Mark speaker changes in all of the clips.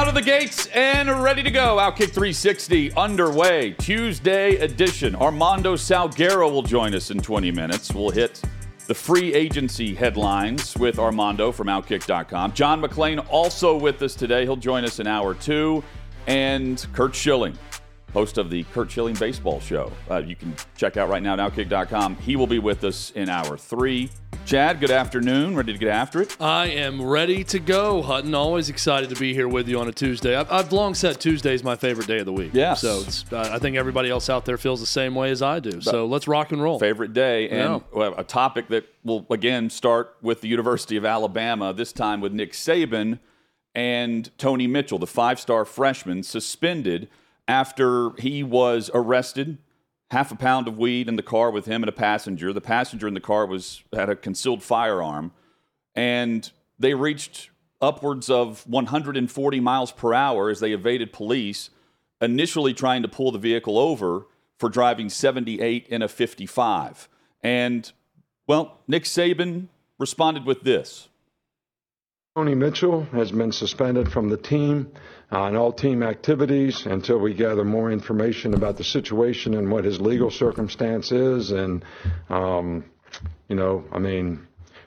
Speaker 1: Out of the gates and ready to go. Outkick 360 underway. Tuesday edition. Armando Salguero will join us in 20 minutes. We'll hit the free agency headlines with Armando from Outkick.com. John McClain also with us today. He'll join us in hour two. And Curt Schilling, host of the Curt Schilling Baseball Show. Uh, you can check out right now at Outkick.com. He will be with us in hour three. Chad, good afternoon. Ready to get after it?
Speaker 2: I am ready to go, Hutton. Always excited to be here with you on a Tuesday. I've, I've long said Tuesday is my favorite day of the week.
Speaker 1: Yeah.
Speaker 2: So uh, I think everybody else out there feels the same way as I do. So let's rock and roll.
Speaker 1: Favorite day. And
Speaker 2: Yeah.
Speaker 1: well, a topic that will, again, start with the University of Alabama, this time with Nick Saban and Tony Mitchell, the five star freshman, suspended after he was arrested. Half a pound of weed in the car with him and a passenger. The passenger in the car was had a concealed firearm, and they reached upwards of 140 miles per hour as they evaded police, initially trying to pull the vehicle over for driving 78 in a 55. And, well, Nick Saban responded with this.
Speaker 3: Tony Mitchell has been suspended from the team uh, and all team activities until we gather more information about the situation and what his legal circumstance is. And, um, you know, I mean,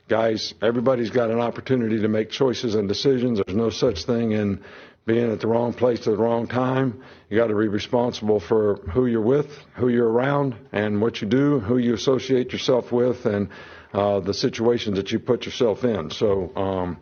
Speaker 3: guys, everybody's got an opportunity to make choices and decisions. There's no such thing in being at the wrong place at the wrong time. You got to be responsible for who you're with, who you're around, and what you do, who you associate yourself with, and uh, the situations that you put yourself in. So, um,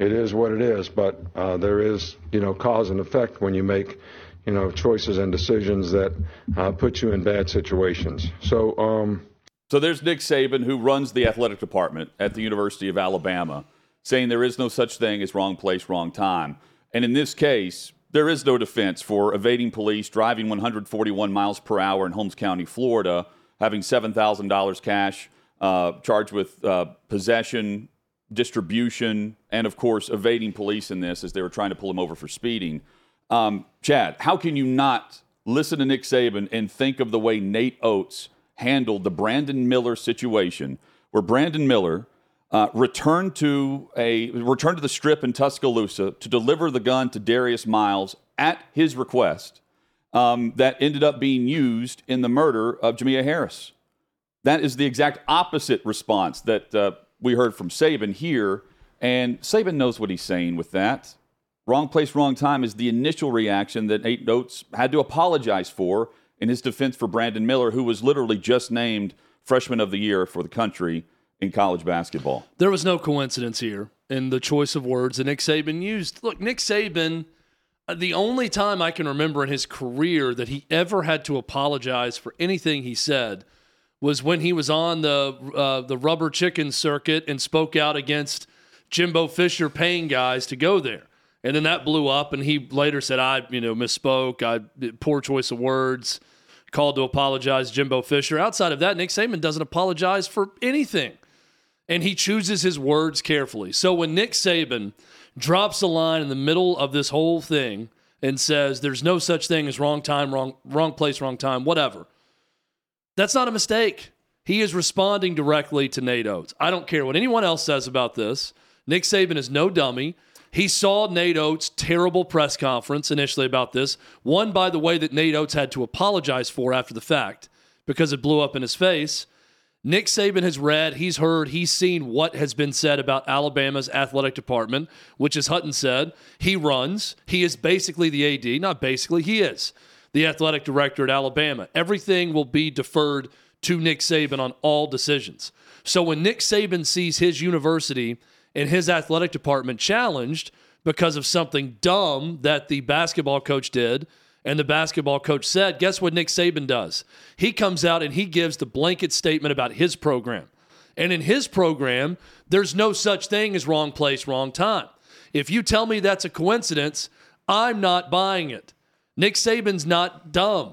Speaker 3: it is what it is, but uh, there is, you know, cause and effect when you make, you know, choices and decisions that uh, put you in bad situations. So, um,
Speaker 1: So there's Nick Saban, who runs the athletic department at the University of Alabama, saying there is no such thing as wrong place, wrong time. And in this case, there is no defense for evading police, driving 141 miles per hour in Holmes County, Florida, having $7,000 cash, uh, charged with uh, possession, distribution, and of course, evading police in this as they were trying to pull him over for speeding. Um, Chad, how can you not listen to Nick Saban and think of the way Nate Oats handled the Brandon Miller situation, where Brandon Miller uh, returned to a returned to the strip in Tuscaloosa to deliver the gun to Darius Miles at his request, um, that ended up being used in the murder of Jamea Harris. That is the exact opposite response that uh, we heard from Saban here, and Saban knows what he's saying with that. Wrong place, wrong time is the initial reaction that Nate Oats had to apologize for in his defense for Brandon Miller, who was literally just named Freshman of the Year for the country in college basketball.
Speaker 2: There was no coincidence here in the choice of words that Nick Saban used. Look, Nick Saban, uh, the only time I can remember in his career that he ever had to apologize for anything he said was when he was on the uh, the rubber chicken circuit and spoke out against Jimbo Fisher paying guys to go there. And then that blew up, and he later said, "I, you know, misspoke. I poor choice of words." Called to apologize, Jimbo Fisher. Outside of that, Nick Saban doesn't apologize for anything and he chooses his words carefully. So when Nick Saban drops a line in the middle of this whole thing and says there's no such thing as wrong time, wrong wrong place, wrong time, whatever. That's not a mistake. He is responding directly to Nate Oats. I don't care what anyone else says about this. Nick Saban is no dummy. He saw Nate Oats' terrible press conference initially about this, one, by the way, that Nate Oats had to apologize for after the fact because it blew up in his face. Nick Saban has read, he's heard, he's seen what has been said about Alabama's athletic department, which, as Hutton said, he runs. He is basically the AD, not basically, he is the athletic director at Alabama. Everything will be deferred to Nick Saban on all decisions. So when Nick Saban sees his university and his athletic department challenged because of something dumb that the basketball coach did, and the basketball coach said, guess what Nick Saban does? He comes out and he gives the blanket statement about his program. And in his program, there's no such thing as wrong place, wrong time. If you tell me that's a coincidence, I'm not buying it. Nick Saban's not dumb.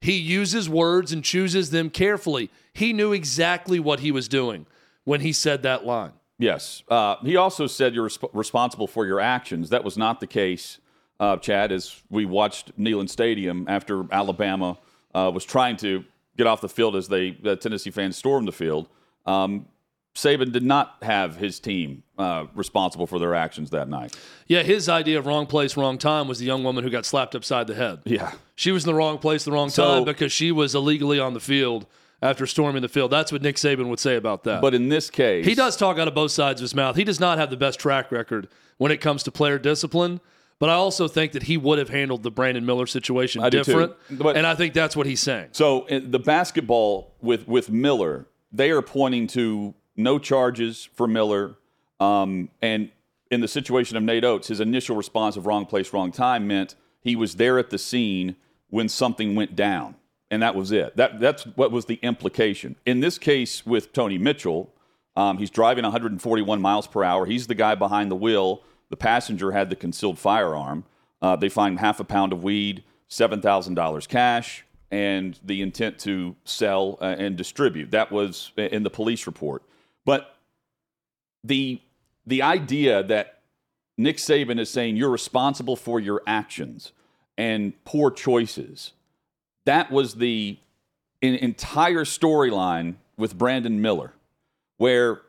Speaker 2: He uses words and chooses them carefully. He knew exactly what he was doing when he said that line.
Speaker 1: Yes. Uh, he also said you're resp- responsible for your actions. That was not the case, uh, Chad, as we watched Neyland Stadium after Alabama uh, was trying to get off the field as they the Tennessee fans stormed the field. Um, Saban did not have his team uh, responsible for their actions that night.
Speaker 2: Yeah, his idea of wrong place, wrong time was the young woman who got slapped upside the head.
Speaker 1: Yeah.
Speaker 2: She was in the wrong place, the wrong
Speaker 1: So-
Speaker 2: time because she was illegally on the field after storming the field. That's what Nick Saban would say about that.
Speaker 1: But in this case,
Speaker 2: he does talk out of both sides of his mouth. He does not have the best track record when it comes to player discipline. But I also think that he would have handled the Brandon Miller situation
Speaker 1: I
Speaker 2: different.
Speaker 1: But-
Speaker 2: and I think that's what he's saying.
Speaker 1: So the basketball with with Miller, they are pointing to no charges for Miller, um, and in the situation of Nate Oats, his initial response of wrong place, wrong time meant he was there at the scene when something went down, and that was it. That that's what was the implication. In this case with Tony Mitchell, um, he's driving 141 miles per hour. He's the guy behind the wheel. The passenger had the concealed firearm. Uh, they find half a pound of weed, seven thousand dollars cash, and the intent to sell uh, and distribute. That was in the police report. But the the idea that Nick Saban is saying you're responsible for your actions and poor choices. That was the en- entire storyline with Brandon Miller, where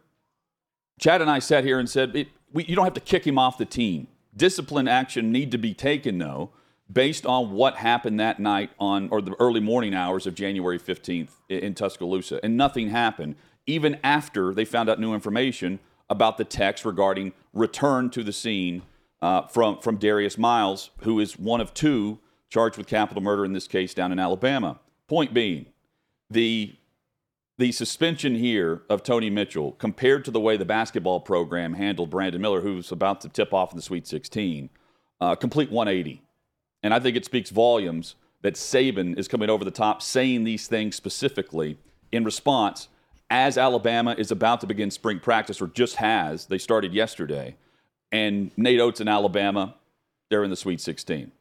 Speaker 1: Chad and I sat here and said, it, we, you don't have to kick him off the team. Discipline action need to be taken, though, based on what happened that night on or the early morning hours of January 15th i- in Tuscaloosa. And nothing happened, even after they found out new information about the text regarding return to the scene uh, from, from Darius Miles, who is one of two charged with capital murder in this case down in Alabama. Point being, the the suspension here of Tony Mitchell compared to the way the basketball program handled Brandon Miller, who's about to tip off in the Sweet 16, uh, complete 180. And I think it speaks volumes that Saban is coming over the top saying these things specifically in response as Alabama is about to begin spring practice, or just has. They started yesterday. And Nate Oats in Alabama, they're in the Sweet 16.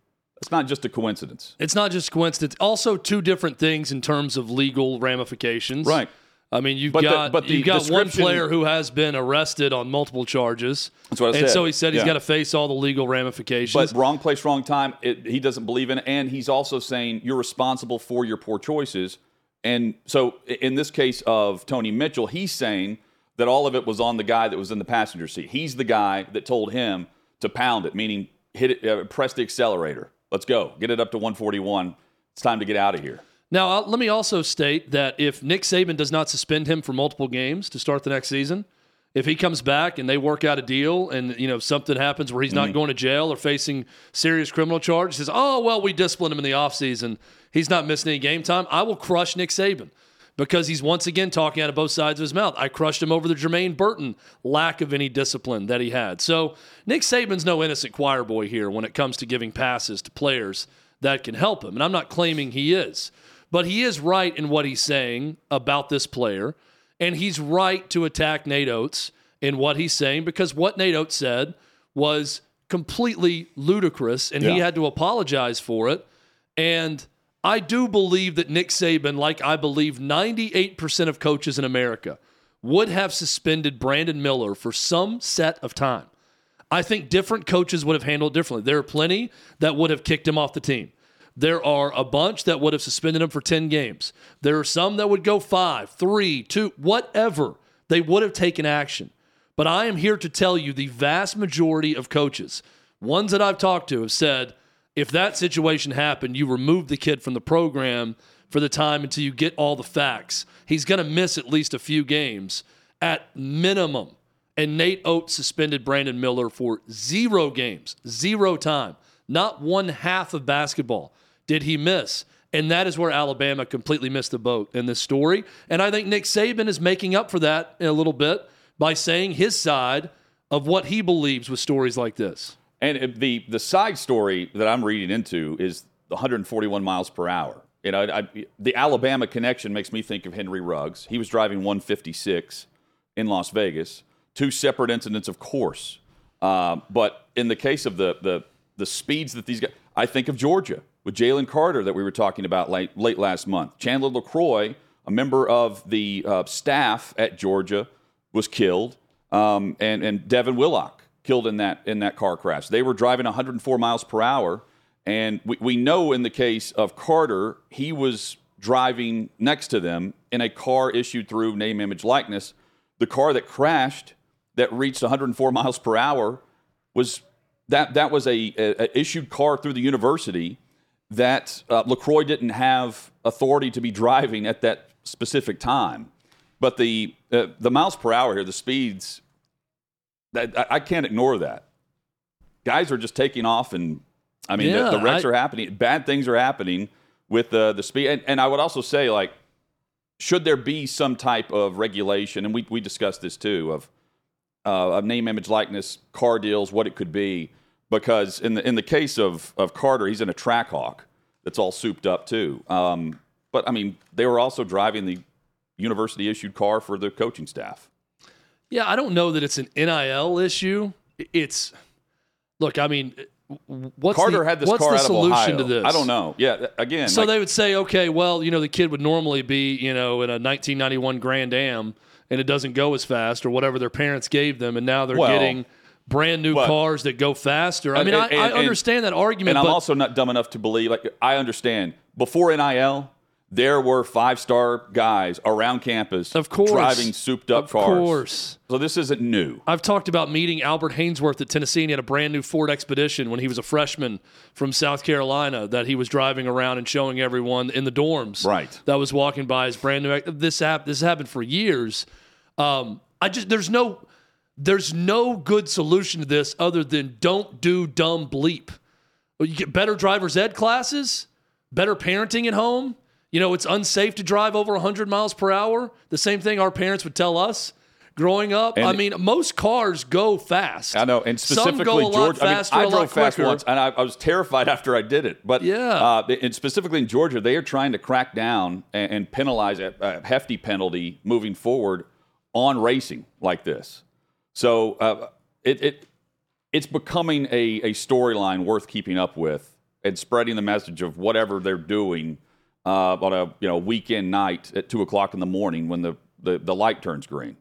Speaker 1: It's not just a coincidence.
Speaker 2: It's not just coincidence. Also, two different things in terms of legal ramifications.
Speaker 1: Right.
Speaker 2: I mean, you've
Speaker 1: But the-
Speaker 2: got
Speaker 1: but the
Speaker 2: you've got one player who has been arrested on multiple charges.
Speaker 1: That's what I
Speaker 2: and
Speaker 1: said.
Speaker 2: so he said he's
Speaker 1: Yeah.
Speaker 2: got to face all the legal ramifications.
Speaker 1: But wrong place, wrong time. It, he doesn't believe in it, and he's also saying you're responsible for your poor choices. And so, in this case of Tony Mitchell, he's saying that all of it was on the guy that was in the passenger seat. He's the guy that told him to pound it, meaning hit it, uh, press the accelerator. Let's go, get it up to 141. It's time to get out of here.
Speaker 2: Now, uh, let me also state that if Nick Saban does not suspend him for multiple games to start the next season, if he comes back and they work out a deal and you know something happens where he's not going to jail or facing serious criminal charges, says, "Oh, well, we disciplined him in the offseason. He's not missing any game time." I will crush Nick Saban because he's once again talking out of both sides of his mouth. I crushed him over the Jermaine Burton lack of any discipline that he had. So, Nick Saban's no innocent choir boy here when it comes to giving passes to players that can help him. And I'm not claiming he is. But he is right in what he's saying about this player. And he's right to attack Nate Oats in what he's saying because what Nate Oats said was completely ludicrous and he had to apologize for it. And I do believe that Nick Saban, like I believe 98% of coaches in America, would have suspended Brandon Miller for some set of time. I think different coaches would have handled it differently. There are plenty that would have kicked him off the team. There are a bunch that would have suspended him for 10 games. There are some that would go five, three, two, whatever. They would have taken action. But I am here to tell you the vast majority of coaches, ones that I've talked to, have said if that situation happened, you remove the kid from the program for the time until you get all the facts. He's going to miss at least a few games at minimum. And Nate Oats suspended Brandon Miller for zero games, zero time, not one half of basketball did he miss. And that is where Alabama completely missed the boat in this story. And I think Nick Saban is making up for that in a little bit by saying his side of what he believes with stories like this.
Speaker 1: And the the side story that I'm reading into is 141 miles per hour. You know, I, the Alabama connection makes me think of Henry Ruggs. He was driving 156 in Las Vegas. Two separate incidents, of course, uh, but in the case of the the the speeds that these guys, I think of Georgia with Jalen Carter that we were talking about late late last month. Chandler LeCroy, a member of the uh, staff at Georgia, was killed, um, and and Devin Willock killed in that in that car crash. They were driving 104 miles per hour, and we, we know in the case of Carter, he was driving next to them in a car issued through name, image, likeness. The car that crashed that reached 104 miles per hour was that that was a, a, a issued car through the university that uh, LeCroy didn't have authority to be driving at that specific time. But the uh, the miles per hour here, the speeds, that I, I can't ignore that. Guys are just taking off, and I mean
Speaker 2: Yeah,
Speaker 1: the, the wrecks
Speaker 2: I-
Speaker 1: are happening. Bad things are happening with the the speed, and, and I would also say like, should there be some type of regulation? And we we discussed this too of uh, of name, image, likeness, car deals, what it could be. Because in the in the case of of Carter, he's in a Trackhawk that's all souped up too. Um, but I mean, they were also driving the university issued car for the coaching staff.
Speaker 2: Yeah, I don't know that it's an NIL issue. It's look, I mean, what's
Speaker 1: Carter
Speaker 2: the,
Speaker 1: had this
Speaker 2: what's
Speaker 1: car
Speaker 2: the
Speaker 1: out of
Speaker 2: solution
Speaker 1: Ohio.
Speaker 2: to this?
Speaker 1: I don't know. Yeah, again,
Speaker 2: So
Speaker 1: like-
Speaker 2: they would say, okay, well, you know, the kid would normally be, you know, in a 1991 Grand Am, and it doesn't go as fast, or whatever their parents gave them, and now they're
Speaker 1: Well,
Speaker 2: getting brand new cars that go faster. I mean,
Speaker 1: and-
Speaker 2: I, I
Speaker 1: and-
Speaker 2: understand that argument,
Speaker 1: and I'm also not dumb enough to believe. Like I understand before NIL, there were five star guys around campus,
Speaker 2: Of course.
Speaker 1: driving souped up
Speaker 2: of
Speaker 1: cars.
Speaker 2: course.
Speaker 1: So this isn't new.
Speaker 2: I've talked about meeting Albert Haynesworth at Tennessee, and he had a brand new Ford Expedition when he was a freshman from South Carolina that he was driving around and showing everyone in the dorms.
Speaker 1: Right.
Speaker 2: That was walking by his brand new. This app. This happened for years. Um, I just there's no there's no good solution to this other than don't do dumb bleep. You get better driver's ed classes, better parenting at home. You know, it's unsafe to drive over 100 miles per hour. The same thing our parents would tell us growing up. I mean, most cars go fast.
Speaker 1: I know, and
Speaker 2: Some
Speaker 1: specifically
Speaker 2: go a lot
Speaker 1: Georgia. I, mean,
Speaker 2: faster,
Speaker 1: I
Speaker 2: a lot
Speaker 1: drove fast
Speaker 2: quicker.
Speaker 1: once, and I, I was terrified after I did it. But
Speaker 2: Yeah.
Speaker 1: uh, and specifically in Georgia, they are trying to crack down and, and penalize a, a hefty penalty moving forward on racing like this. So uh, it, it it's becoming a, a storyline worth keeping up with and spreading the message of whatever they're doing uh, on a you know weekend night at two o'clock in the morning when the, the, the light turns green.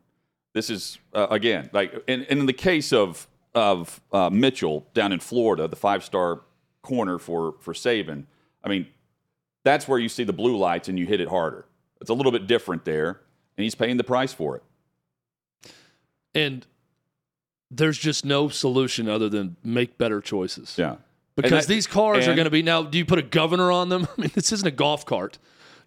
Speaker 1: This is uh, again like and, and in the case of of uh, Mitchell down in Florida, the five star corner for for Saban. I mean, that's where you see the blue lights and you hit it harder. It's a little bit different there, and he's paying the price for it.
Speaker 2: and there's just no solution other than make better choices.
Speaker 1: Yeah.
Speaker 2: Because
Speaker 1: that-
Speaker 2: these cars are going to be now. Do you put a governor on them? I mean, this isn't a golf cart.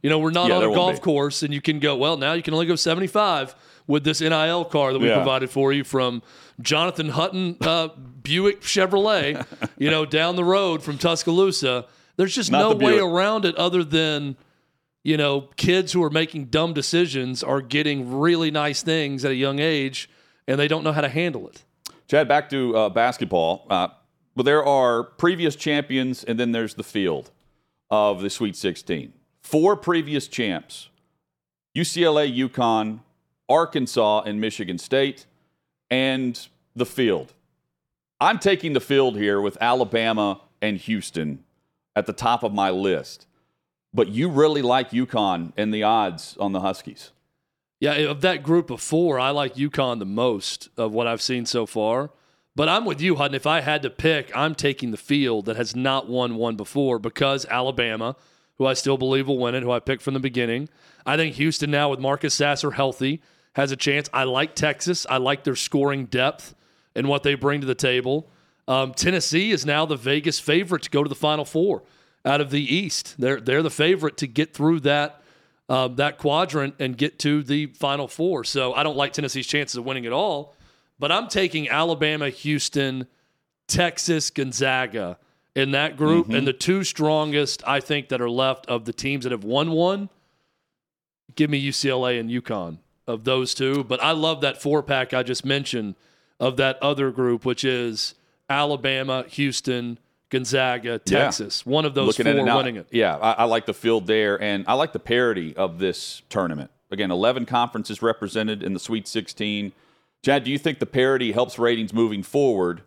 Speaker 2: You know, we're not
Speaker 1: Yeah,
Speaker 2: on a golf course, and you can go. Well, now you can only go 75 with this NIL car that we
Speaker 1: Yeah.
Speaker 2: provided for you from Jonathan Hutton uh, Buick Chevrolet. you know, down the road from Tuscaloosa. There's just
Speaker 1: Not
Speaker 2: no
Speaker 1: the
Speaker 2: way around it other than you know kids who are making dumb decisions are getting really nice things at a young age, and they don't know how to handle it.
Speaker 1: Chad, back to uh, basketball. Uh, well, there are previous champions, and then there's the field of the Sweet 16. Four previous champs UCLA, UConn, Arkansas, and Michigan State, and the field. I'm taking the field here with Alabama and Houston at the top of my list. But you really like UConn and the odds on the Huskies.
Speaker 2: Yeah, of that group of four, I like UConn the most of what I've seen so far. But I'm with you, Hutton. If I had to pick, I'm taking the field that has not won one before because Alabama, who I still believe will win it, who I picked from the beginning. I think Houston now with Marcus Sasser healthy has a chance. I like Texas. I like their scoring depth and what they bring to the table. Um, Tennessee is now the Vegas favorite to go to the Final Four out of the East. They're they're the favorite to get through that um, that quadrant and get to the Final Four. So I don't like Tennessee's chances of winning at all, but I'm taking Alabama, Houston, Texas, Gonzaga in that group, and mm-hmm. the two strongest I think that are left of the teams that have won one. Give me UCLA and UConn of those two, but I love that four pack I just mentioned of that other group, which is Alabama, Houston, Gonzaga, Texas. One of those
Speaker 1: Looking
Speaker 2: four
Speaker 1: it now,
Speaker 2: winning it.
Speaker 1: Yeah, I, I like the field there, and I like the parity of this tournament. Again, 11 conferences represented in the Sweet 16. Chad, do you think the parity helps ratings moving forward,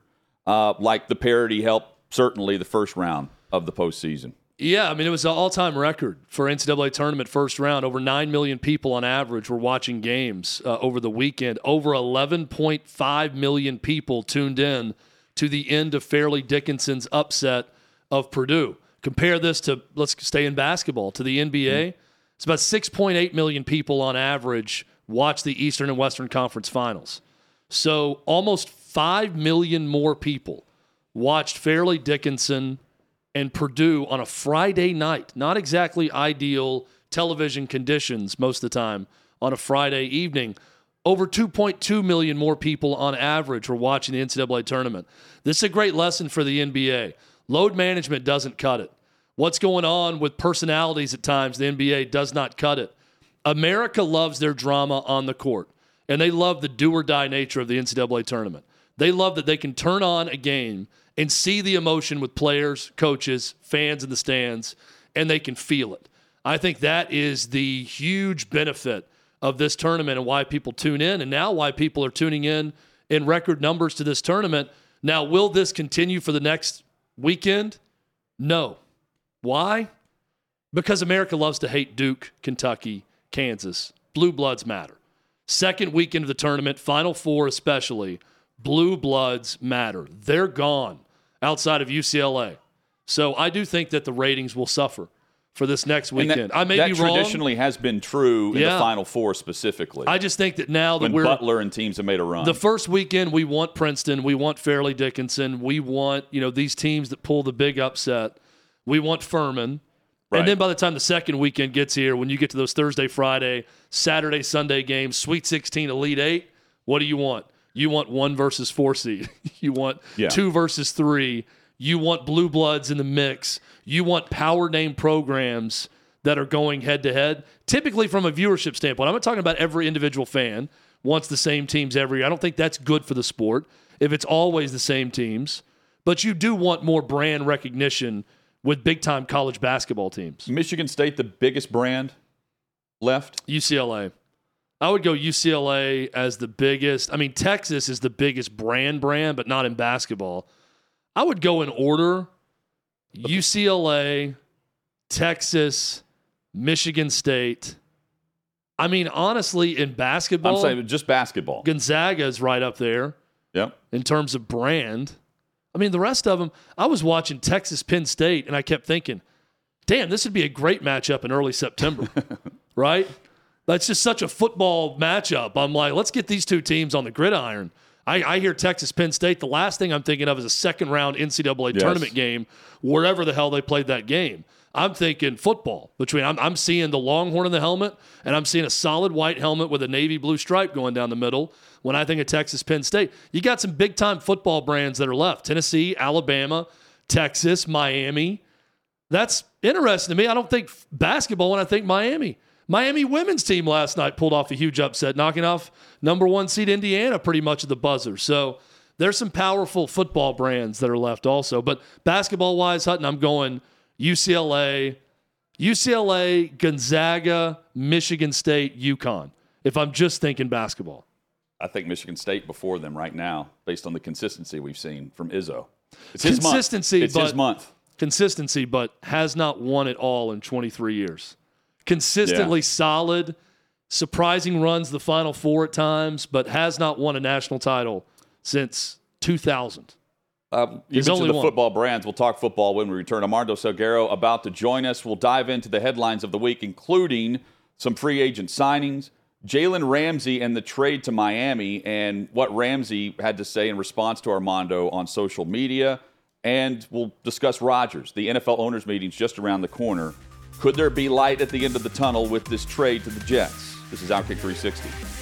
Speaker 1: uh, like the parity helped certainly the first round of the postseason?
Speaker 2: Yeah, I mean, it was an all time record for NCAA tournament first round. Over 9 million people on average were watching games uh, over the weekend. Over 11.5 million people tuned in to the end of Fairleigh Dickinson's upset of Purdue. Compare this to, let's stay in basketball, to the NBA. It's about 6.8 million people on average watched the Eastern and Western Conference finals. So almost 5 million more people watched Fairleigh Dickinson and Purdue on a Friday night. Not exactly ideal television conditions most of the time on a Friday evening. Over 2.2 million more people on average were watching the NCAA tournament. This is a great lesson for the NBA. Load management doesn't cut it. What's going on with personalities at times, the NBA does not cut it. America loves their drama on the court, and they love the do or die nature of the NCAA tournament. They love that they can turn on a game and see the emotion with players, coaches, fans in the stands, and they can feel it. I think that is the huge benefit of this tournament and why people tune in, and now why people are tuning in in record numbers to this tournament. Now, will this continue for the next weekend? No. Why? Because America loves to hate Duke, Kentucky, Kansas. Blue bloods matter. Second weekend of the tournament, Final Four especially, blue bloods matter. They're gone outside of UCLA. So I do think that the ratings will suffer for this next weekend.
Speaker 1: That,
Speaker 2: I may
Speaker 1: that
Speaker 2: be wrong.
Speaker 1: traditionally has been true in
Speaker 2: Yeah.
Speaker 1: the Final Four specifically.
Speaker 2: I just think that now that
Speaker 1: when
Speaker 2: we're
Speaker 1: Butler and teams have made a run.
Speaker 2: the first weekend, we want Princeton, we want Fairleigh Dickinson, we want you know these teams that pull the big upset. We want Furman.
Speaker 1: Right.
Speaker 2: And then by the time the second weekend gets here, when you get to those Thursday, Friday, Saturday, Sunday games, Sweet 16, Elite 8, what do you want? You want one versus four seed. you want
Speaker 1: Yeah.
Speaker 2: two versus three. You want blue bloods in the mix. You want power name programs that are going head to head. Typically, from a viewership standpoint, I'm not talking about every individual fan wants the same teams every year. I don't think that's good for the sport if it's always the same teams. But you do want more brand recognition with big time college basketball teams.
Speaker 1: Michigan State, the biggest brand left.
Speaker 2: UCLA. I would go UCLA as the biggest. I mean, Texas is the biggest brand brand, but not in basketball. I would go in order UCLA, Texas, Michigan State. I mean, honestly, in basketball,
Speaker 1: I'm saying just basketball.
Speaker 2: Gonzaga is right up there
Speaker 1: Yep.
Speaker 2: in terms of brand. I mean, the rest of them, I was watching Texas Penn State and I kept thinking, damn, this would be a great matchup in early September, right? That's just such a football matchup. I'm like, let's get these two teams on the gridiron. I, I hear Texas Penn State. The last thing I'm thinking of is a second round NCAA
Speaker 1: Yes.
Speaker 2: tournament game, wherever the hell they played that game. I'm thinking football. Between I'm, I'm seeing the Longhorn in the helmet, and I'm seeing a solid white helmet with a navy blue stripe going down the middle. When I think of Texas Penn State, you got some big time football brands that are left: Tennessee, Alabama, Texas, Miami. That's interesting to me. I don't think basketball when I think Miami. Miami women's team last night pulled off a huge upset, knocking off number one seed Indiana pretty much at the buzzer. So there's some powerful football brands that are left also. But basketball wise, Hutton, I'm going UCLA, UCLA, Gonzaga, Michigan State, UConn. If I'm just thinking basketball.
Speaker 1: I think Michigan State before them right now, based on the consistency we've seen from Izzo. It's his
Speaker 2: Consistency,
Speaker 1: month. It's his
Speaker 2: but-
Speaker 1: month.
Speaker 2: consistency, but has not won it all in 23 years. Consistently
Speaker 1: Yeah.
Speaker 2: solid, surprising runs the Final Four at times, but has not won a national title since 2000.
Speaker 1: Uh, you mentioned the
Speaker 2: one.
Speaker 1: football brands. We'll talk football when we return. Armando Salguero about to join us. We'll dive into the headlines of the week, including some free agent signings, Jalen Ramsey and the trade to Miami, and what Ramsey had to say in response to Armando on social media. And we'll discuss Rodgers. The NFL owners meeting's just around the corner. Could there be light at the end of the tunnel with this trade to the Jets? This is Outkick 360.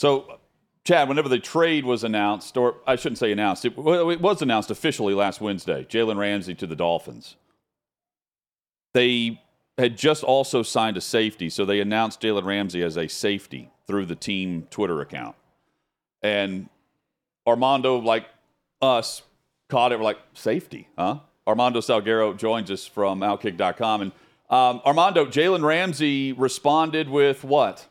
Speaker 1: So, Chad, whenever the trade was announced, or I shouldn't say announced, it, it was announced officially last Wednesday Jalen Ramsey to the Dolphins. They had just also signed a safety, so they announced Jalen Ramsey as a safety through the team Twitter account. And Armando, like us, caught it. We're like, safety, huh? Armando Salguero joins us from Outkick.com. And um, Armando, Jalen Ramsey responded with what?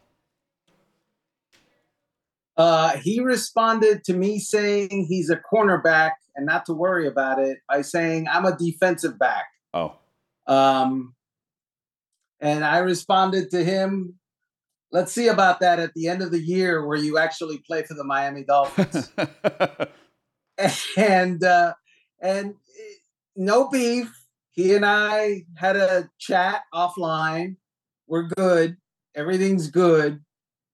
Speaker 4: Uh, he responded to me saying he's a cornerback and not to worry about it by saying I'm a defensive back.
Speaker 1: Oh,
Speaker 4: Um, And I responded to him, let's see about that at the end of the year where you actually play for the Miami Dolphins. and uh, and no beef. He and I had a chat offline. We're good. Everything's good.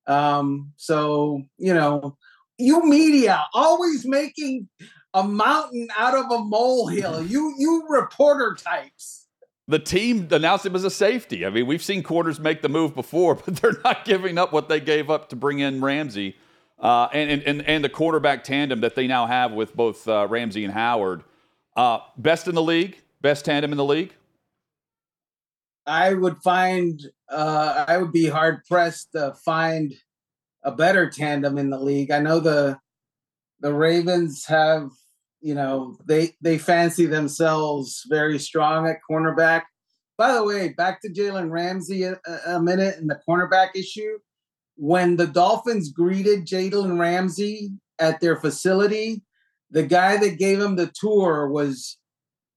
Speaker 4: Um, so you know, you media always making a mountain out of a molehill. You you reporter types.
Speaker 1: The team announced him as a safety. I mean, we've seen quarters make the move before, but they're not giving up what they gave up to bring in Ramsey uh, and, and and the quarterback tandem that they now have with both uh, Ramsey and Howard. Uh, best in the league, best tandem in the league.
Speaker 4: I would find uh, I would be hard pressed to find a better tandem in the league. I know the the Ravens have, you know, they they fancy themselves very strong at cornerback. By the way, back to Jalen Ramsey a, a minute and the cornerback issue. When the Dolphins greeted Jalen Ramsey at their facility, the guy that gave him the tour was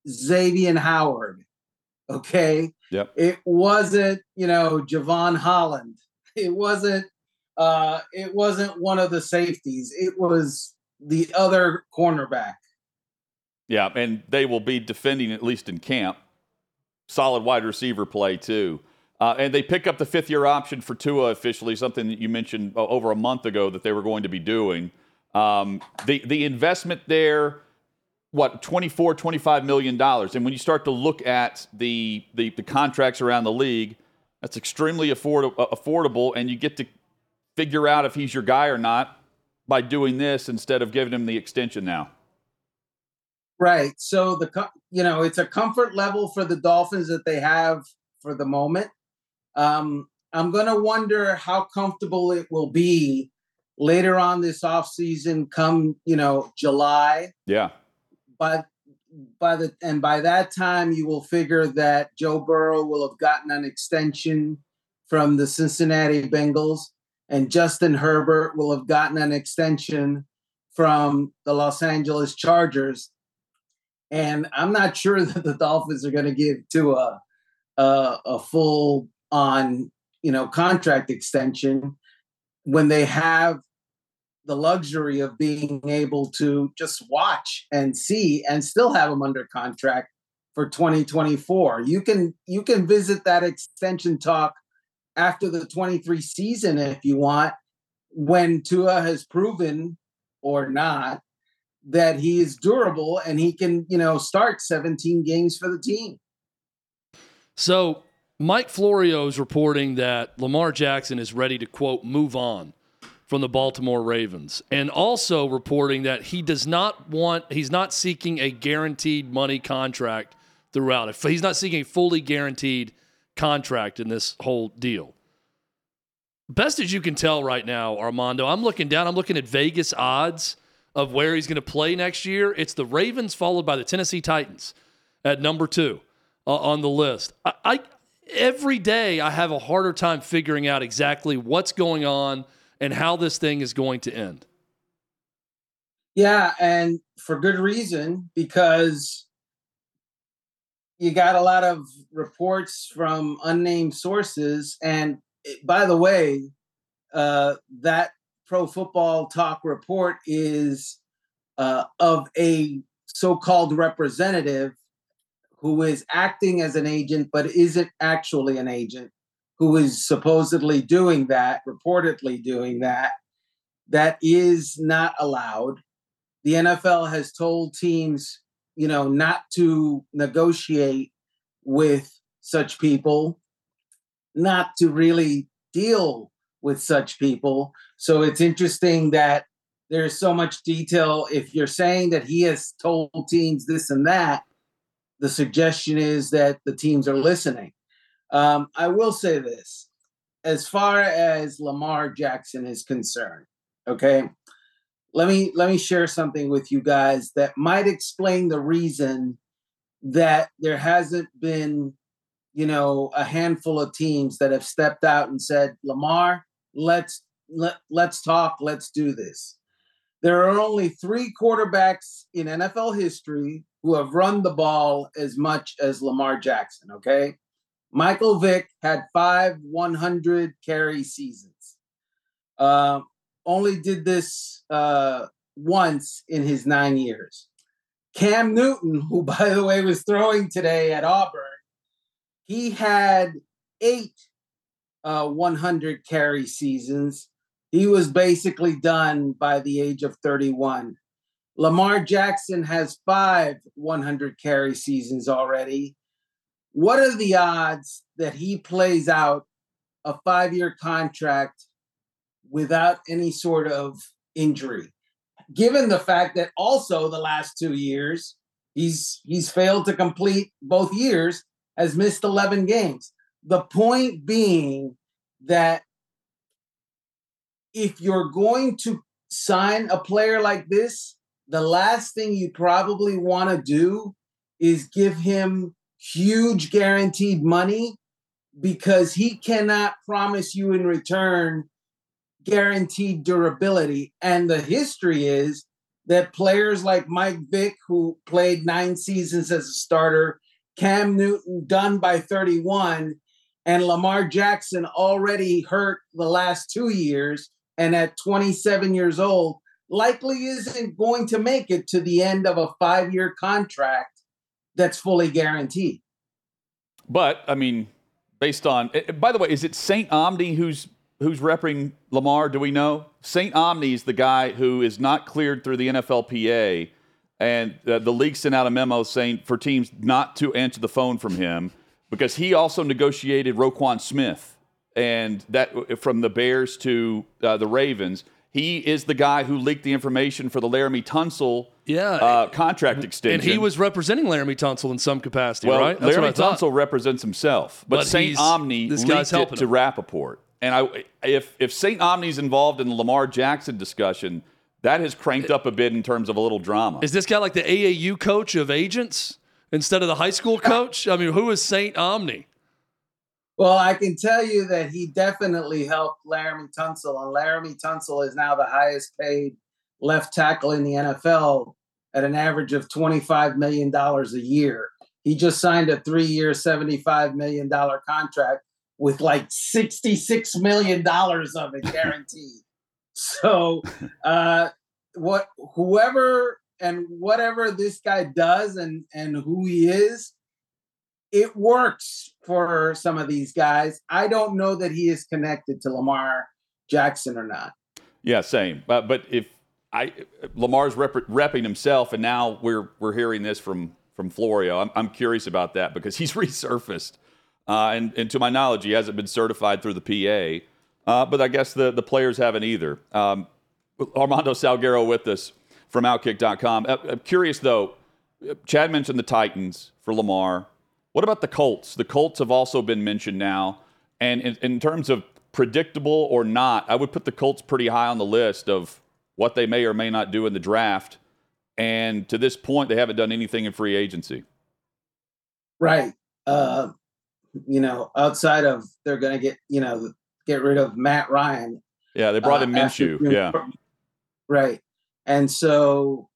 Speaker 4: Xavier Howard. Okay.
Speaker 1: Yep.
Speaker 4: It wasn't, you know, Jevon Holland. It wasn't uh, it wasn't one of the safeties. It was the other cornerback.
Speaker 1: Yeah, and they will be defending at least in camp. Solid wide receiver play too. Uh, and they pick up the fifth year option for Tua officially, something that you mentioned uh, over a month ago that they were going to be doing. Um, the, the investment there, what, 24, 25 million dollars. And when you start to look at the, the, the contracts around the league, that's extremely afford- affordable, and you get to figure out if he's your guy or not by doing this instead of giving him the extension now.
Speaker 4: Right. So the you know it's a comfort level for the Dolphins that they have for the moment. Um, I'm going to wonder how comfortable it will be later on this offseason come, you know, July.
Speaker 1: Yeah.
Speaker 4: But by the and by that time you will figure that Joe Burrow will have gotten an extension from the Cincinnati Bengals and Justin Herbert will have gotten an extension from the Los Angeles Chargers. And I'm not sure that the Dolphins are going to give to a, a, a full on you know contract extension when they have the luxury of being able to just watch and see and still have them under contract for 2024 you can you can visit that extension talk after the 23 season if you want, when Tua has proven or not that he is durable and he can, you know, start 17 games for the team.
Speaker 2: So Mike Florio is reporting that Lamar Jackson is ready to quote move on from the Baltimore Ravens and also reporting that he does not want he's not seeking a guaranteed money contract throughout. He's not seeking a fully guaranteed contract in this whole deal. Best as you can tell right now, Armando, I'm looking down, I'm looking at Vegas odds of where he's going to play next year. It's the Ravens followed by the Tennessee Titans at number two uh, on the list. I, I every day I have a harder time figuring out exactly what's going on and how this thing is going to end.
Speaker 4: Yeah, and for good reason because you got a lot of reports from unnamed sources. And by the way, uh, that Pro Football Talk report is uh, of a so called representative who is acting as an agent but isn't actually an agent, who is supposedly doing that, reportedly doing that. That is not allowed. The NFL has told teams you know, not to negotiate with such people, not to really deal with such people. So it's interesting that there's so much detail. If you're saying that he has told teams this and that, the suggestion is that the teams are listening. Um, I will say this. As far as Lamar Jackson is concerned, okay, let me let me share something with you guys that might explain the reason that there hasn't been you know a handful of teams that have stepped out and said lamar let's let, let's talk let's do this. There are only three quarterbacks in nfl history who have run the ball as much as lamar jackson okay Michael Vick had five 100 carry seasons. Uh, only did this uh, once in his nine years. Cam Newton, who by the way was throwing today at Auburn, he had eight uh, 100 carry seasons. He was basically done by the age of 31. Lamar Jackson has five 100 carry seasons already. What are the odds that he plays out a five year contract without any sort of injury? Given the fact that also the last two years he's he's failed to complete both years, has missed 11 games. The point being that if you're going to sign a player like this, the last thing you probably want to do is give him huge guaranteed money because he cannot promise you in return guaranteed durability. And the history is that players like Mike Vick, who played nine seasons as a starter, Cam Newton done by 31, and Lamar Jackson already hurt the last two years and at 27 years old, likely isn't going to make it to the end of a five year contract that's fully guaranteed.
Speaker 1: But, I mean, based on, eh, eh, by the way, is it St. Omni who's who's repping Lamar? Do we know? St. Omni is the guy who is not cleared through the NFLPA and uh, the league sent out a memo saying for teams not to answer the phone from him because he also negotiated Roquan Smith and that from the Bears to uh, the Ravens. He is the guy who leaked the information for the Laremy Tunsil
Speaker 2: yeah.
Speaker 1: uh, contract extension.
Speaker 2: And he was representing Laremy Tunsil in some capacity,
Speaker 1: well,
Speaker 2: right?
Speaker 1: That's Laremy Tunsil represents himself, but,
Speaker 2: but
Speaker 1: St. Omni
Speaker 2: this
Speaker 1: leaked
Speaker 2: it
Speaker 1: to Rapoport. And I, if if St. Omni's involved in the Lamar Jackson discussion – that has cranked up a bit in terms of a little drama.
Speaker 2: Is this guy like the AAU coach of agents instead of the high school coach? I mean, who is Saint Omni?
Speaker 4: Well, I can tell you that he definitely helped Laremy Tunsil, and Laremy Tunsil is now the highest paid left tackle in the NFL at an average of $25 million a year. He just signed a three year, $75 million contract with like $66 million of it guaranteed. So, uh, what whoever and whatever this guy does and and who he is, it works for some of these guys. I don't know that he is connected to Lamar Jackson or not.
Speaker 1: Yeah, same. But but if I Lamar's rep, repping himself, and now we're we're hearing this from from Florio. I'm, I'm curious about that because he's resurfaced, uh, and and to my knowledge, he hasn't been certified through the PA. Uh, but I guess the, the players haven't either. Um, Armando Salguero with us from Outkick.com. Uh, I'm curious, though, Chad mentioned the Titans for Lamar. What about the Colts? The Colts have also been mentioned now. And in, in terms of predictable or not, I would put the Colts pretty high on the list of what they may or may not do in the draft. And to this point, they haven't done anything in free agency.
Speaker 4: Right. Uh, you know, outside of they're going to get, you know, get rid of Matt Ryan.
Speaker 1: Yeah, they brought in uh, Minshew. yeah.
Speaker 4: Right. And so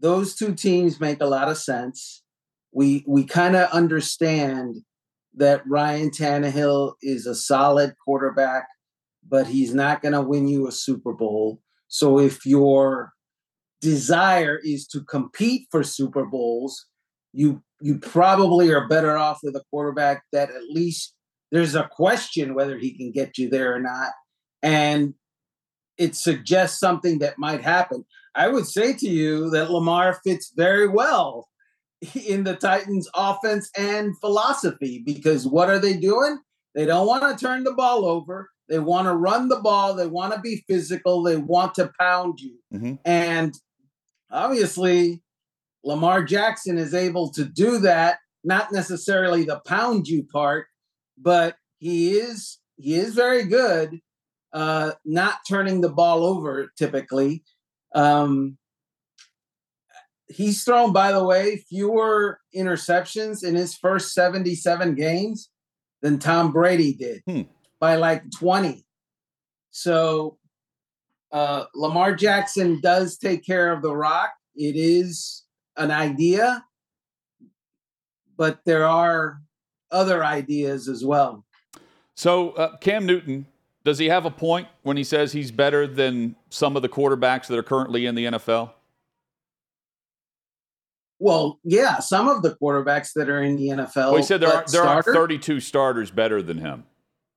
Speaker 4: those two teams make a lot of sense. We we kind of understand that Ryan Tannehill is a solid quarterback, but he's not going to win you a Super Bowl. So if your desire is to compete for Super Bowls, you you probably are better off with a quarterback that at least there's a question whether he can get you there or not. And it suggests something that might happen. I would say to you that Lamar fits very well in the Titans' offense and philosophy because what are they doing? They don't want to turn the ball over. They want to run the ball. They want to be physical. They want to pound you. Mm-hmm. And obviously, Lamar Jackson is able to do that, not necessarily the pound you part, but he is he is very good uh, not turning the ball over typically. Um, he's thrown, by the way, fewer interceptions in his first 77 games than Tom Brady did hmm. by like 20. So uh, Lamar Jackson does take care of the rock. It is an idea, but there are other ideas as well.
Speaker 1: So, uh, Cam Newton, does he have a point when he says he's better than some of the quarterbacks that are currently in the NFL?
Speaker 4: Well, yeah, some of the quarterbacks that are in the NFL. Well,
Speaker 1: he said there are there starter? are 32 starters better than him.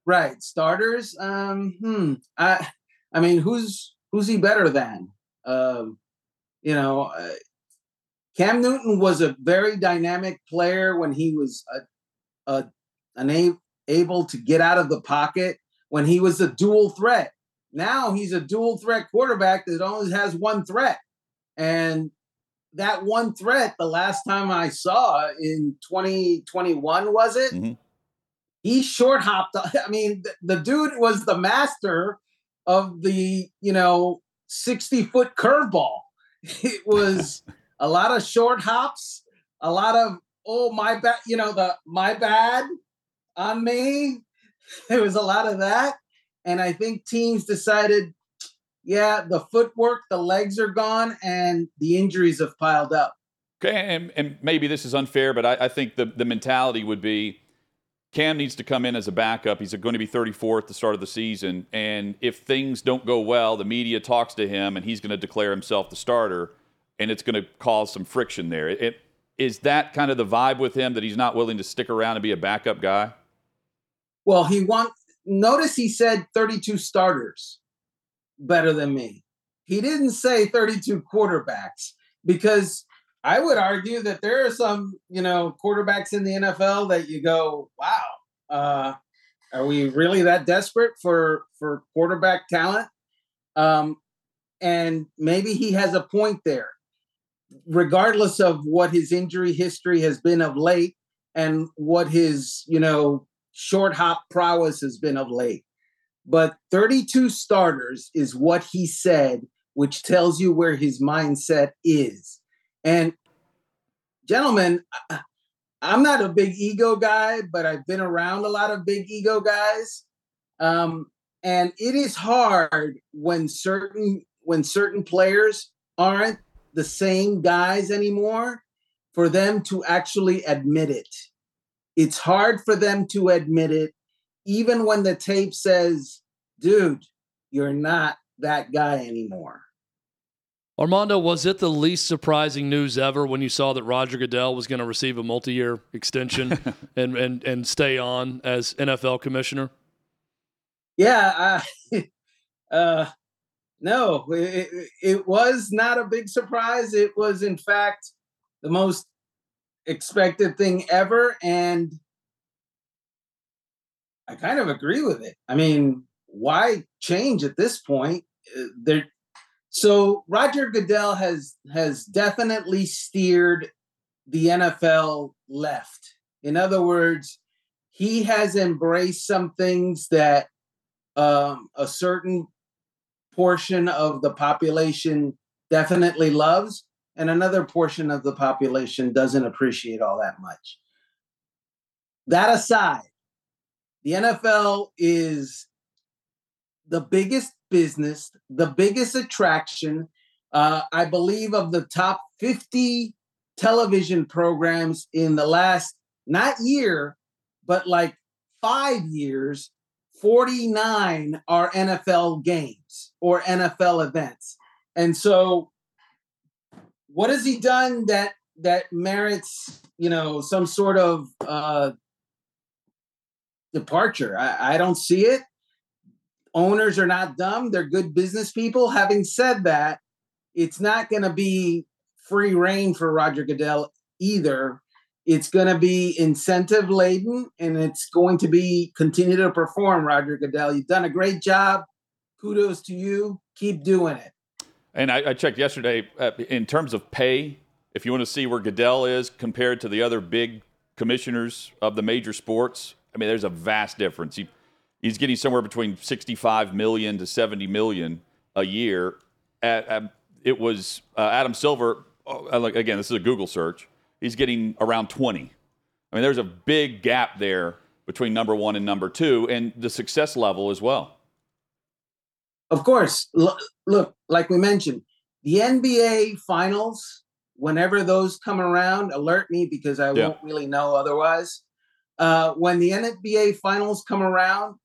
Speaker 4: Right, starters. Um, hmm. I, I mean, who's who's he better than? Um, you know, uh, Cam Newton was a very dynamic player when he was a, a an able to get out of the pocket when he was a dual threat. Now he's a dual threat quarterback that only has one threat, and that one threat, the last time I saw in 2021, was it? Mm-hmm. He short hopped. I mean, the, the dude was the master of the, you know, 60 foot curveball. It was a lot of short hops, a lot of, oh, my bad, you know, the my bad on me. There was a lot of that. And I think teams decided yeah, the footwork, the legs are gone, and the injuries have piled up.
Speaker 1: Okay, and, and maybe this is unfair, but I, I, think the, the mentality would be Cam needs to come in as a backup. He's going to be 34 at the start of the season. And if things don't go well, the media talks to him and he's going to declare himself the starter, and it's going to cause some friction there. It, is that kind of the vibe with him that he's not willing to stick around and be a backup guy?
Speaker 4: Well, he wants, notice he said 32 starters better than me. He didn't say 32 quarterbacks because I would argue that there are some, you know, quarterbacks in the NFL that you go, wow, uh, are we really that desperate for for quarterback talent? Um, and maybe he has a point there, regardless of what his injury history has been of late and what his, you know, short hop prowess has been of late but 32 starters is what he said, which tells you where his mindset is. And gentlemen, I'm not a big ego guy, but I've been around a lot of big ego guys. Um, and it is hard when certain when certain players aren't the same guys anymore for them to actually admit it. It's hard for them to admit it even when the tape says, dude, you're not that guy anymore.
Speaker 2: Armando, was it the least surprising news ever when you saw that Roger Goodell was going to receive a multi-year extension and, and and stay on as NFL commissioner?
Speaker 4: Yeah, uh, uh, no, it, it was not a big surprise. It was, in fact, the most expected thing ever, and I kind of agree with it. I mean, why change at this point? Uh, there, so Roger Goodell has has definitely steered the NFL left. In other words, he has embraced some things that um, a certain portion of the population definitely loves, and another portion of the population doesn't appreciate all that much. That aside, the NFL is the biggest business, the biggest attraction, uh, I believe, of the top 50 television programs in the last, not year, but like five years, 49 are NFL games or NFL events. And so, what has he done that that merits, you know, some sort of uh, departure. I, I don't see it. Owners are not dumb, they're good business people. Having said that, it's not going to be free reign for Roger Goodell either. It's going to be incentive laden and it's going to be continue to perform, Roger Goodell. You've done a great job. Kudos to you. Keep doing it.
Speaker 1: And I, I checked yesterday uh, in terms of pay. If you want to see where Goodell is compared to the other big commissioners of the major sports, I mean, there's a vast difference. He, he's getting somewhere between 65 million to 70 million a year. At, at it was uh, Adam Silver. Uh, again, this is a Google search. He's getting around 20. I mean, there's a big gap there between number one and number two, and the success level as well.
Speaker 4: Of course, look, look like we mentioned, the NBA Finals whenever those come around, alert me because I
Speaker 1: Yeah.
Speaker 4: won't really know otherwise. Uh, when the NBA finals come around,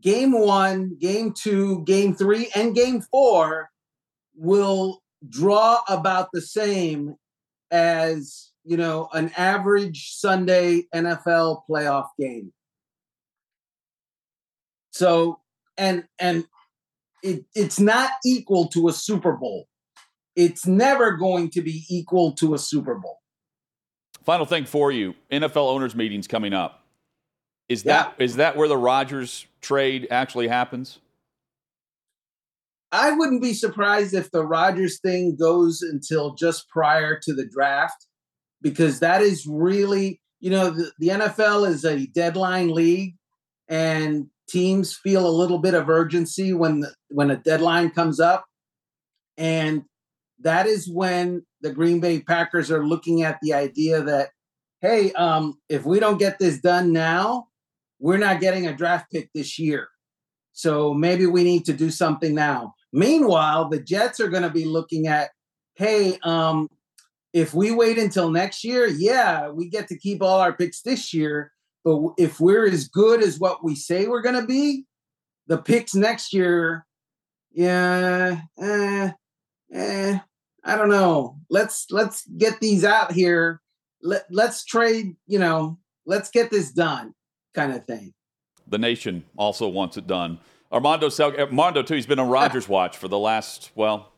Speaker 4: game one, game two, game three, and game four will draw about the same as you know an average Sunday NFL playoff game. So and and it, it's not equal to a Super Bowl. It's never going to be equal to a Super Bowl.
Speaker 1: Final thing for you: NFL owners meetings coming up. Is that is that where the Rodgers trade actually happens?
Speaker 4: I wouldn't be surprised if the Rodgers thing goes until just prior to the draft, because that is really, you know, the, the NFL is a deadline league, and teams feel a little bit of urgency when the, when a deadline comes up, and that is when the Green Bay Packers are looking at the idea that, hey, um, if we don't get this done now, we're not getting a draft pick this year. So maybe we need to do something now. Meanwhile, the Jets are going to be looking at, hey, um, if we wait until next year, yeah, we get to keep all our picks this year. But if we're as good as what we say we're going to be, the picks next year, yeah, eh, eh, I don't know. Let's let's get these out here. Let let's trade. You know, let's get this done, kind of thing.
Speaker 1: The nation also wants it done. Armando Sel- Armando too. He's been on Rodgers Watch for the last well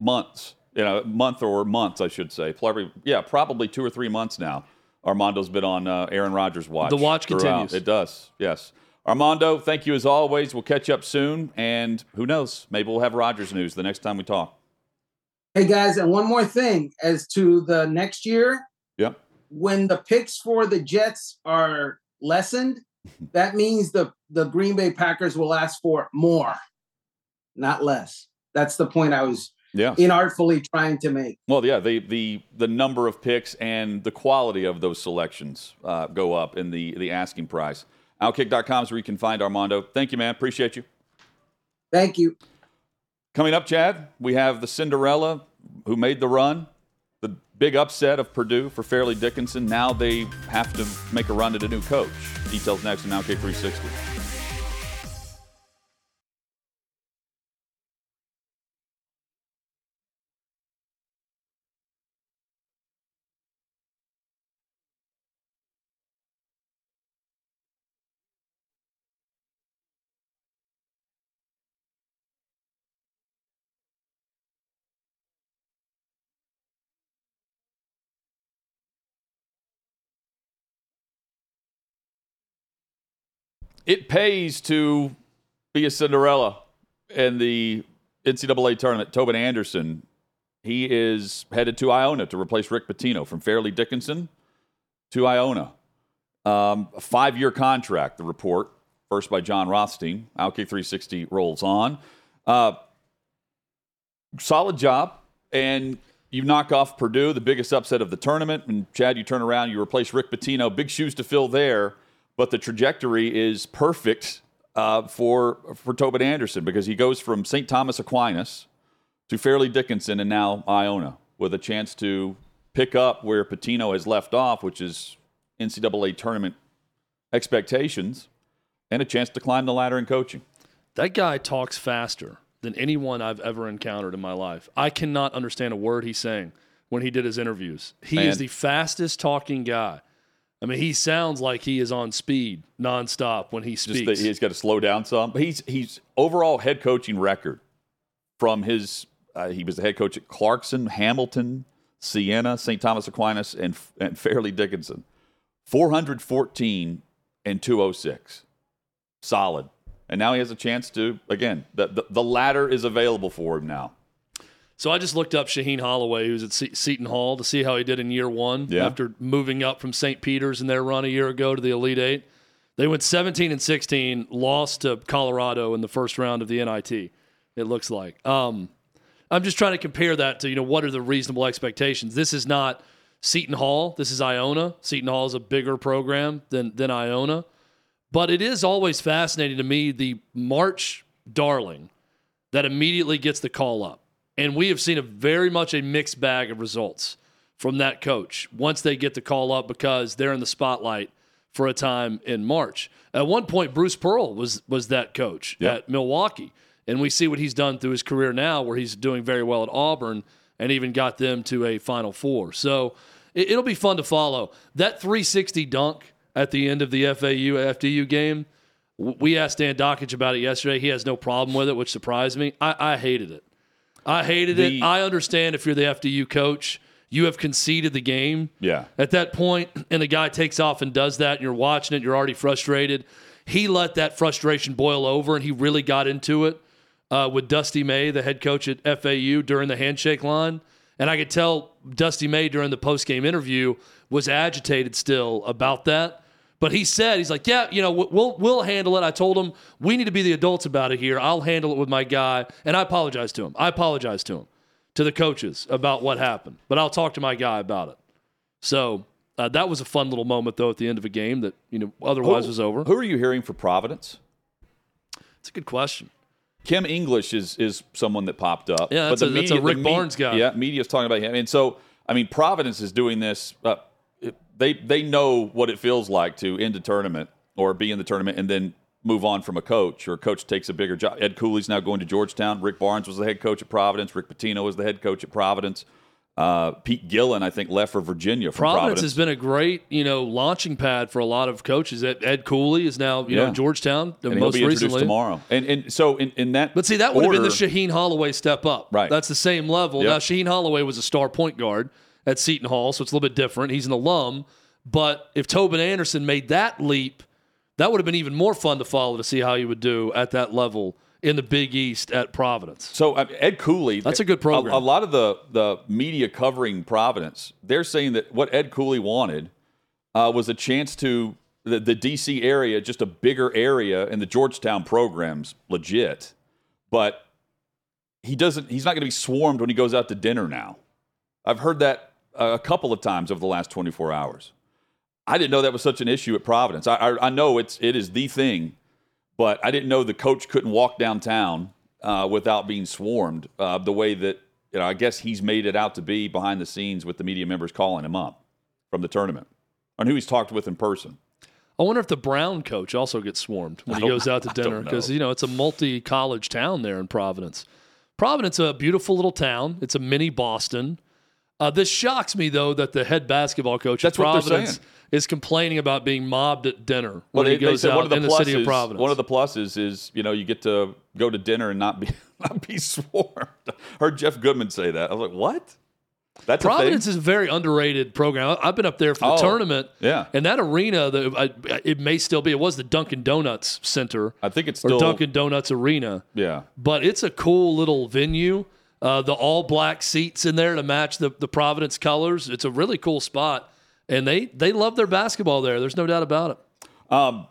Speaker 1: months. You know, month or months, I should say. Probably, yeah, probably two or three months now. Armando's been on uh, Aaron Rodgers Watch.
Speaker 2: The watch
Speaker 1: throughout.
Speaker 2: continues.
Speaker 1: It does. Yes. Armando, thank you as always. We'll catch up soon, and who knows? Maybe we'll have Rodgers news the next time we talk.
Speaker 4: Hey guys, and one more thing as to the next year,
Speaker 1: Yep.
Speaker 4: when the picks for the Jets are lessened, that means the the Green Bay Packers will ask for more, not less. That's the point I was
Speaker 1: Yeah.
Speaker 4: inartfully trying to make.
Speaker 1: Well, yeah, the the the number of picks and the quality of those selections uh, go up in the the asking price. Outkick.com is where you can find Armando. Thank you, man. Appreciate you.
Speaker 4: Thank you.
Speaker 1: Coming up, Chad, we have the Cinderella who made the run, the big upset of Purdue for Fairleigh Dickinson. Now they have to make a run at a new coach. Details next on Outkick 360. It pays to be a Cinderella in the NCAA tournament. Tobin Anderson, he is headed to Iona to replace Rick Pitino from Fairleigh Dickinson to Iona. Um, a five year contract, the report, first by Jon Rothstein. Outkick 360 rolls on. Uh, solid job. And you knock off Purdue, the biggest upset of the tournament. And Chad, you turn around, you replace Rick Pitino. Big shoes to fill there. But the trajectory is perfect uh, for, for Tobin Anderson because he goes from St. Thomas Aquinas to Fairleigh Dickinson and now Iona with a chance to pick up where Pitino has left off, which is NCAA tournament expectations, and a chance to climb the ladder in coaching.
Speaker 2: That guy talks faster than anyone I've ever encountered in my life. I cannot understand a word he's saying when he did his interviews. He
Speaker 1: Man.
Speaker 2: is the fastest talking guy. I mean, he sounds like he is on speed nonstop when he
Speaker 1: Just
Speaker 2: speaks.
Speaker 1: that he's got to slow down some. But he's he's overall head coaching record from his uh, he was the head coach at Clarkson, Hamilton, Siena, St. Thomas Aquinas, and and Fairleigh Dickinson. 414 and 206. Solid. And now he has a chance to, again, the, the, the ladder is available for him now.
Speaker 2: So I just looked up Shaheen Holloway, who's at Se- Seton Hall, to see how he did in year one
Speaker 1: Yeah.
Speaker 2: after moving up from St. Peter's in their run a year ago to the Elite Eight. They went 17 and 16, lost to Colorado in the first round of the NIT. It looks like. Um, I'm just trying to compare that to you know what are the reasonable expectations. This is not Seton Hall. This is Iona. Seton Hall is a bigger program than than Iona, but it is always fascinating to me the March darling that immediately gets the call up. And we have seen a very much a mixed bag of results. from that coach once they get the call up because they're in the spotlight for a time in March. At one point, Bruce Pearl was was that coach
Speaker 1: Yeah.
Speaker 2: at Milwaukee, and we see what he's done through his career now, where he's doing very well at Auburn and even got them to a Final Four. So it, it'll be fun to follow. That 360 dunk at the end of the FAU FDU game. We asked Dan Dakich about it yesterday. He has no problem with it, which surprised me. I, I hated it. I hated
Speaker 1: The-
Speaker 2: it. I understand if you're the FDU coach, you have conceded the game
Speaker 1: Yeah.
Speaker 2: at that point, and the guy takes off and does that, and you're watching it, you're already frustrated. He let that frustration boil over, and he really got into it uh, with Dusty May, the head coach at FAU, during the handshake line. And I could tell Dusty May during the post game interview was agitated still about that. But he said, he's like, yeah, you know, we'll we'll handle it. I told him we need to be the adults about it here. I'll handle it with my guy, and I apologize to him. I apologize to him, to the coaches about what happened. But I'll talk to my guy about it. So uh, that was a fun little moment, though, at the end of a game that you know otherwise
Speaker 1: Who-
Speaker 2: was over.
Speaker 1: Who are you hearing for Providence?
Speaker 2: It's a good question.
Speaker 1: Kim English is is someone that popped up.
Speaker 2: Yeah, that's a- that's a
Speaker 1: the
Speaker 2: Rick Barnes guy.
Speaker 1: Yeah, media's talking about him, and so I mean, Providence is doing this. Uh, they they know what it feels like to end a tournament or be in the tournament and then move on from a coach or a coach takes a bigger job. Ed Cooley's now going to Georgetown. Rick Barnes was the head coach at Providence. Rick Pitino was the head coach at Providence. Uh, Pete Gillen, I think, left for Virginia from
Speaker 2: Providence,
Speaker 1: Providence.
Speaker 2: has been a great, you know, launching pad for a lot of coaches. Ed, Ed Cooley is now, you know,
Speaker 1: Yeah.
Speaker 2: in Georgetown, the
Speaker 1: and he'll
Speaker 2: most
Speaker 1: be introduced
Speaker 2: recently.
Speaker 1: tomorrow. And and so in, in that,
Speaker 2: But see, that would have been the Shaheen Holloway step up.
Speaker 1: Right.
Speaker 2: That's the same level.
Speaker 1: Yep.
Speaker 2: Now, Shaheen Holloway was a star point guard at Seton Hall, so it's a little bit different. He's an alum. But if Tobin Anderson made that leap, that would have been even more fun to follow to see how he would do at that level in the Big East at Providence.
Speaker 1: So uh, Ed Cooley,
Speaker 2: That's a good program.
Speaker 1: A, a lot of the the media covering Providence, they're saying that what Ed Cooley wanted uh, was a chance to the, the DC area, just a bigger area, and the Georgetown programs legit, but he doesn't. He's not going to be swarmed when he goes out to dinner now. I've heard that a couple of times over the last 24 hours. I didn't know that was such an issue at Providence. I, I, I know it's it is the thing, but I didn't know the coach couldn't walk downtown uh, without being swarmed uh, the way that you know. I guess he's made it out to be behind the scenes with the media members calling him up from the tournament, and who he's talked with in person.
Speaker 2: I wonder if the Brown coach also gets swarmed when he goes out to dinner because you know it's a multi-college town there in Providence. Providence, a beautiful little town. It's a mini Boston. Uh, this shocks me though that the head basketball coach
Speaker 1: That's
Speaker 2: at Providence is complaining about being mobbed at dinner
Speaker 1: Well,
Speaker 2: when
Speaker 1: they,
Speaker 2: he goes out
Speaker 1: one of the
Speaker 2: in
Speaker 1: pluses.
Speaker 2: the city of Providence.
Speaker 1: One of the pluses is you know you get to go to dinner and not be not be swarmed. Heard Jeff Goodman say that. I was like, what? That's
Speaker 2: Providence
Speaker 1: a
Speaker 2: is a very underrated program. I- I've been up there for the
Speaker 1: Oh,
Speaker 2: tournament.
Speaker 1: yeah.
Speaker 2: and that arena, the, I, it may still be. It was the Dunkin' Donuts Center
Speaker 1: I think it's still
Speaker 2: Dunkin' Donuts Arena.
Speaker 1: yeah.
Speaker 2: but it's a cool little venue. Uh, the all black seats in there to match the, the Providence colors. It's a really cool spot, and they they love their basketball there. There's no doubt about it.
Speaker 1: Um,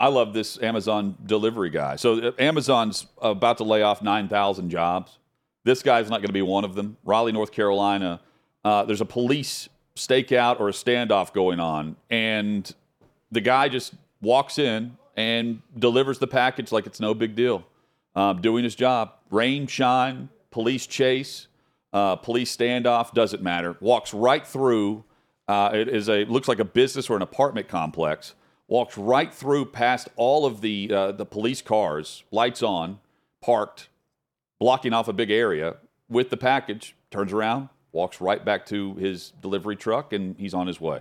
Speaker 1: I love this Amazon delivery guy. So uh, Amazon's about to lay off 9,000 jobs. This guy's not going to be one of them. Raleigh, North Carolina, uh, there's a police stakeout or a standoff going on, and the guy just walks in and delivers the package like it's no big deal, um, doing his job. Rain, shine, police chase, uh, police standoff, doesn't matter. Walks right through. Uh, it is a looks like a business or an apartment complex. Walks right through past all of the uh, the police cars, lights on, parked, blocking off a big area with the package. Turns around, walks right back to his delivery truck, and he's on his way.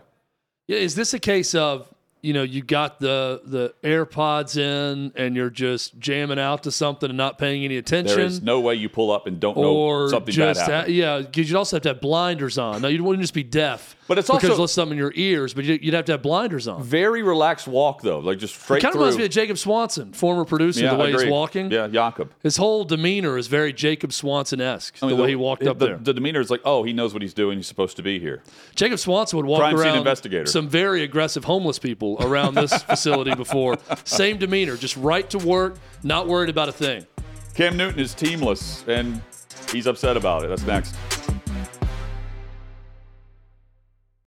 Speaker 2: Yeah, is this a case of you know you got the the AirPods in and you're just jamming out to something and not paying any attention?
Speaker 1: There is no way you pull up and don't
Speaker 2: or
Speaker 1: know something
Speaker 2: just
Speaker 1: bad
Speaker 2: ha-
Speaker 1: happened.
Speaker 2: yeah, because you'd also have to have blinders on. Now you wouldn't just be deaf,
Speaker 1: But it's
Speaker 2: because
Speaker 1: also-
Speaker 2: there's something in your ears, but you- you'd have to have blinders on.
Speaker 1: Very relaxed walk though, like just straight
Speaker 2: Kind of reminds me of Jacob Swanson, former producer.
Speaker 1: yeah,
Speaker 2: the way he's walking,
Speaker 1: Yeah, Jacob.
Speaker 2: his whole demeanor is very Jacob Swanson esque.
Speaker 1: I mean,
Speaker 2: the way he walked up
Speaker 1: the,
Speaker 2: there.
Speaker 1: The demeanor is like, oh, he knows what he's doing. He's supposed to be here.
Speaker 2: Jacob Swanson would walk
Speaker 1: Crime scene
Speaker 2: around
Speaker 1: investigator.
Speaker 2: some very aggressive homeless people around this facility before. Same demeanor, just right to work, not worried about a thing.
Speaker 1: Cam Newton is teamless, and he's upset about it. That's next.